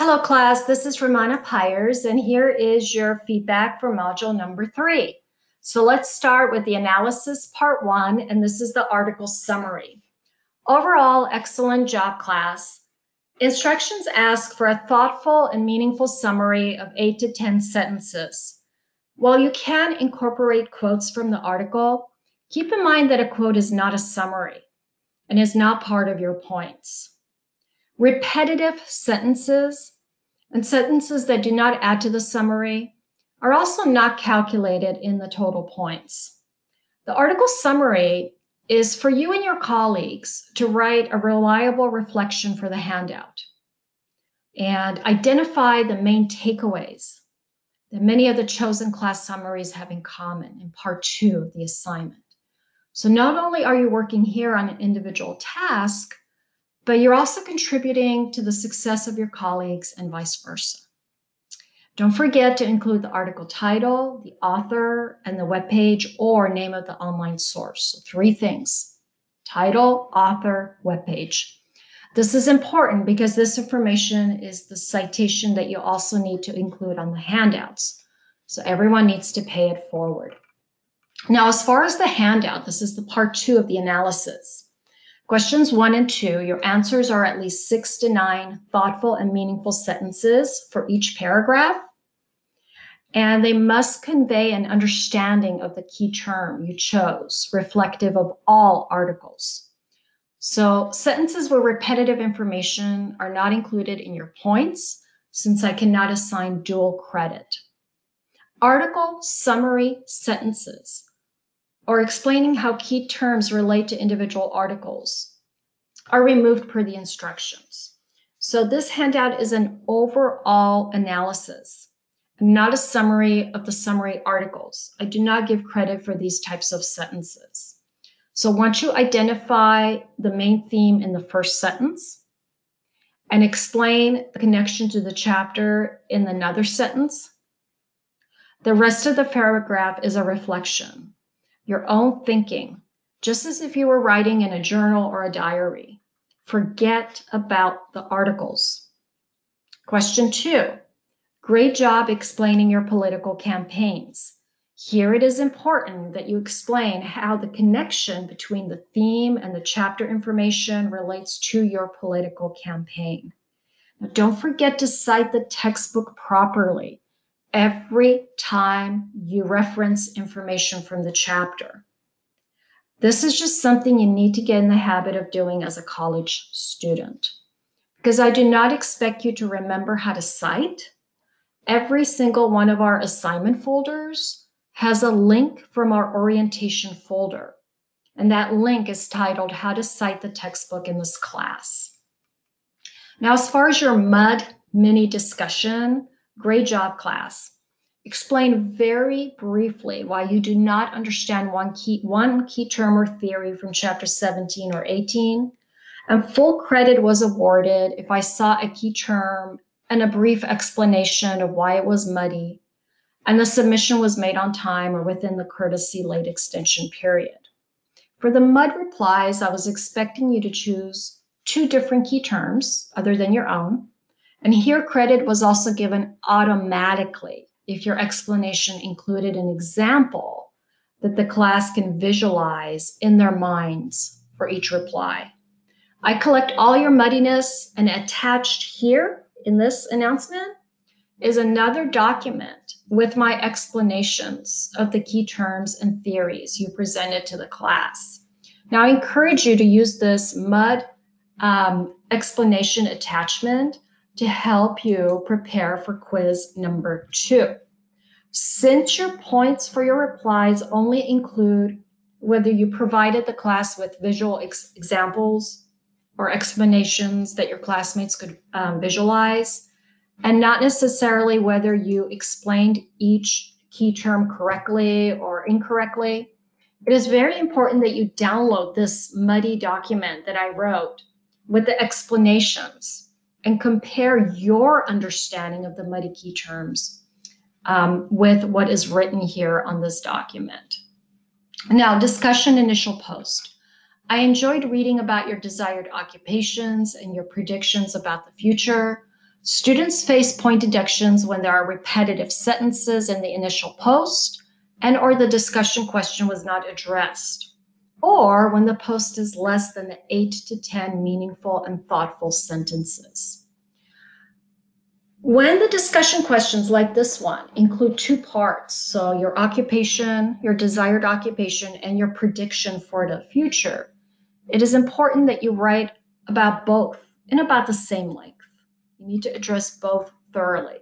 Hello class, this is Romana Pyers and here is your feedback for module number three. So let's start with the analysis part one and this is the article summary. Overall, excellent job class. Instructions ask for a thoughtful and meaningful summary of eight to 10 sentences. While you can incorporate quotes from the article, keep in mind that a quote is not a summary and is not part of your points. Repetitive sentences and sentences that do not add to the summary are also not calculated in the total points. The article summary is for you and your colleagues to write a reliable reflection for the handout and identify the main takeaways that many of the chosen class summaries have in common in part two of the assignment. So not only are you working here on an individual task, but you're also contributing to the success of your colleagues and vice versa. Don't forget to include the article title, the author, and the web page or name of the online source. So three things, title, author, web page. This is important because this information is the citation that you also need to include on the handouts. So everyone needs to pay it forward. Now, as far as the handout, this is the part two of the analysis. Questions one and two, your answers are at least six to nine thoughtful and meaningful sentences for each paragraph. And they must convey an understanding of the key term you chose, reflective of all articles. So sentences with repetitive information are not included in your points since I cannot assign dual credit. Article summary sentences or explaining how key terms relate to individual articles are removed per the instructions. So this handout is an overall analysis, not a summary of the summary articles. I do not give credit for these types of sentences. So once you identify the main theme in the first sentence and explain the connection to the chapter in another sentence, the rest of the paragraph is a reflection your own thinking, just as if you were writing in a journal or a diary. Forget about the articles. Question two Great job explaining your political campaigns. Here it is important that you explain how the connection between the theme and the chapter information relates to your political campaign. Now, don't forget to cite the textbook properly every time you reference information from the chapter. This is just something you need to get in the habit of doing as a college student. Because I do not expect you to remember how to cite. Every single one of our assignment folders has a link from our orientation folder. And that link is titled How to Cite the Textbook in this class. Now, as far as your MUD mini discussion, Great job, class. Explain very briefly why you do not understand one key, one key term or theory from chapter 17 or 18. And full credit was awarded if I saw a key term and a brief explanation of why it was muddy, and the submission was made on time or within the courtesy late extension period. For the MUD replies, I was expecting you to choose two different key terms other than your own and here credit was also given automatically if your explanation included an example that the class can visualize in their minds for each reply. I collect all your muddiness and attached here in this announcement is another document with my explanations of the key terms and theories you presented to the class. Now, I encourage you to use this MUD um, explanation attachment to help you prepare for quiz number two. Since your points for your replies only include whether you provided the class with visual ex examples or explanations that your classmates could um, visualize, and not necessarily whether you explained each key term correctly or incorrectly, it is very important that you download this muddy document that I wrote with the explanations and compare your understanding of the muddy key terms um, with what is written here on this document. Now, discussion initial post. I enjoyed reading about your desired occupations and your predictions about the future. Students face point deductions when there are repetitive sentences in the initial post and or the discussion question was not addressed, or when the post is less than the 8 to 10 meaningful and thoughtful sentences. When the discussion questions like this one include two parts, so your occupation, your desired occupation, and your prediction for the future, it is important that you write about both in about the same length. You need to address both thoroughly.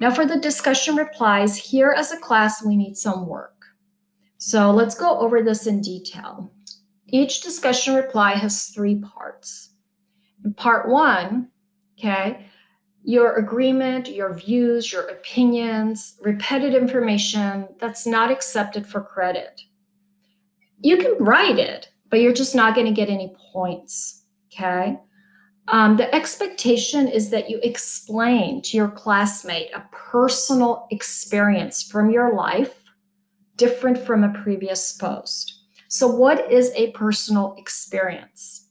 Now for the discussion replies, here as a class, we need some work. So let's go over this in detail. Each discussion reply has three parts. In part one, okay, your agreement, your views, your opinions, repetitive information that's not accepted for credit. You can write it, but you're just not going to get any points. Okay. Um, the expectation is that you explain to your classmate a personal experience from your life different from a previous post. So, what is a personal experience?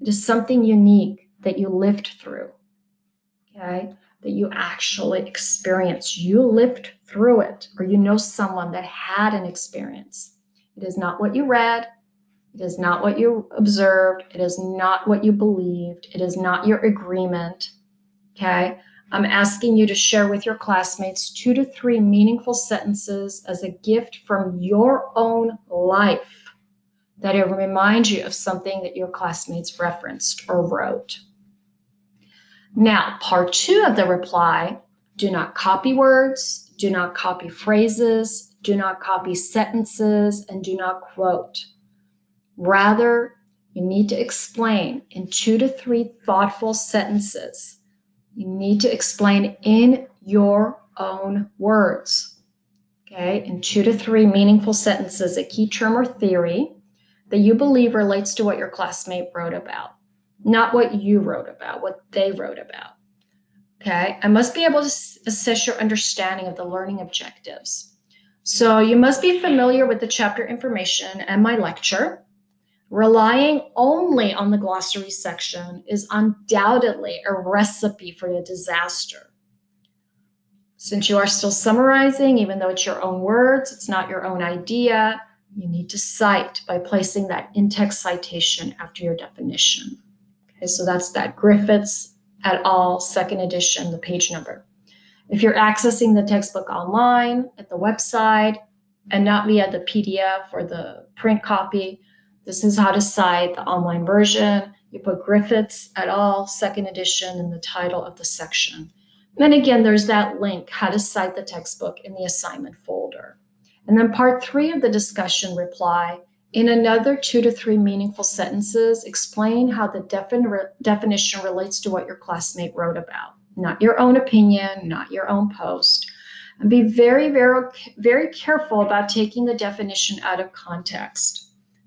It is something unique that you lived through okay, that you actually experienced. You lived through it, or you know someone that had an experience. It is not what you read. It is not what you observed. It is not what you believed. It is not your agreement. Okay. I'm asking you to share with your classmates two to three meaningful sentences as a gift from your own life that it reminds you of something that your classmates referenced or wrote. Now, part two of the reply do not copy words, do not copy phrases, do not copy sentences, and do not quote. Rather, you need to explain in two to three thoughtful sentences. You need to explain in your own words. Okay, in two to three meaningful sentences, a key term or theory that you believe relates to what your classmate wrote about not what you wrote about, what they wrote about. Okay, I must be able to assess your understanding of the learning objectives. So you must be familiar with the chapter information and my lecture. Relying only on the glossary section is undoubtedly a recipe for a disaster. Since you are still summarizing, even though it's your own words, it's not your own idea, you need to cite by placing that in-text citation after your definition. Okay, so that's that Griffiths et al. second edition, the page number. If you're accessing the textbook online at the website and not via the PDF or the print copy, this is how to cite the online version. You put Griffiths et al. second edition in the title of the section. Then again, there's that link, how to cite the textbook in the assignment folder. And then part three of the discussion reply in another two to three meaningful sentences, explain how the defin- definition relates to what your classmate wrote about, not your own opinion, not your own post. And be very, very, very careful about taking the definition out of context.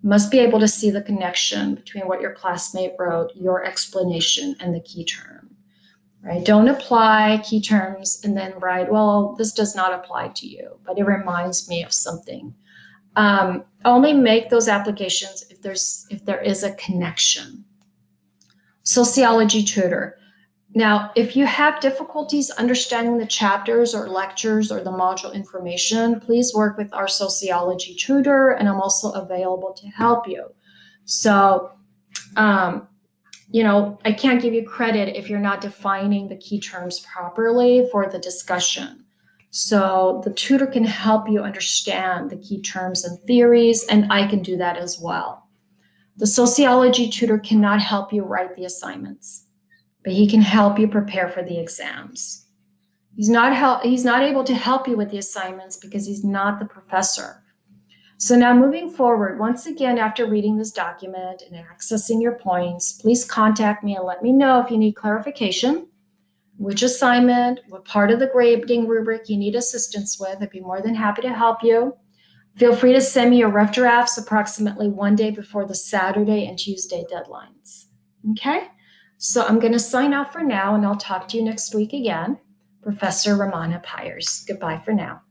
Must be able to see the connection between what your classmate wrote, your explanation, and the key term. Right? Don't apply key terms and then write, well, this does not apply to you, but it reminds me of something um, only make those applications if there's if there is a connection. Sociology tutor. Now, if you have difficulties understanding the chapters or lectures or the module information, please work with our sociology tutor, and I'm also available to help you. So, um, you know, I can't give you credit if you're not defining the key terms properly for the discussion. So the tutor can help you understand the key terms and theories, and I can do that as well. The sociology tutor cannot help you write the assignments, but he can help you prepare for the exams. He's not help, he's not able to help you with the assignments because he's not the professor. So now moving forward, once again, after reading this document and accessing your points, please contact me and let me know if you need clarification which assignment, what part of the grading rubric you need assistance with. I'd be more than happy to help you. Feel free to send me your rough drafts approximately one day before the Saturday and Tuesday deadlines. Okay, so I'm going to sign off for now and I'll talk to you next week again. Professor Ramana Pyers. Goodbye for now.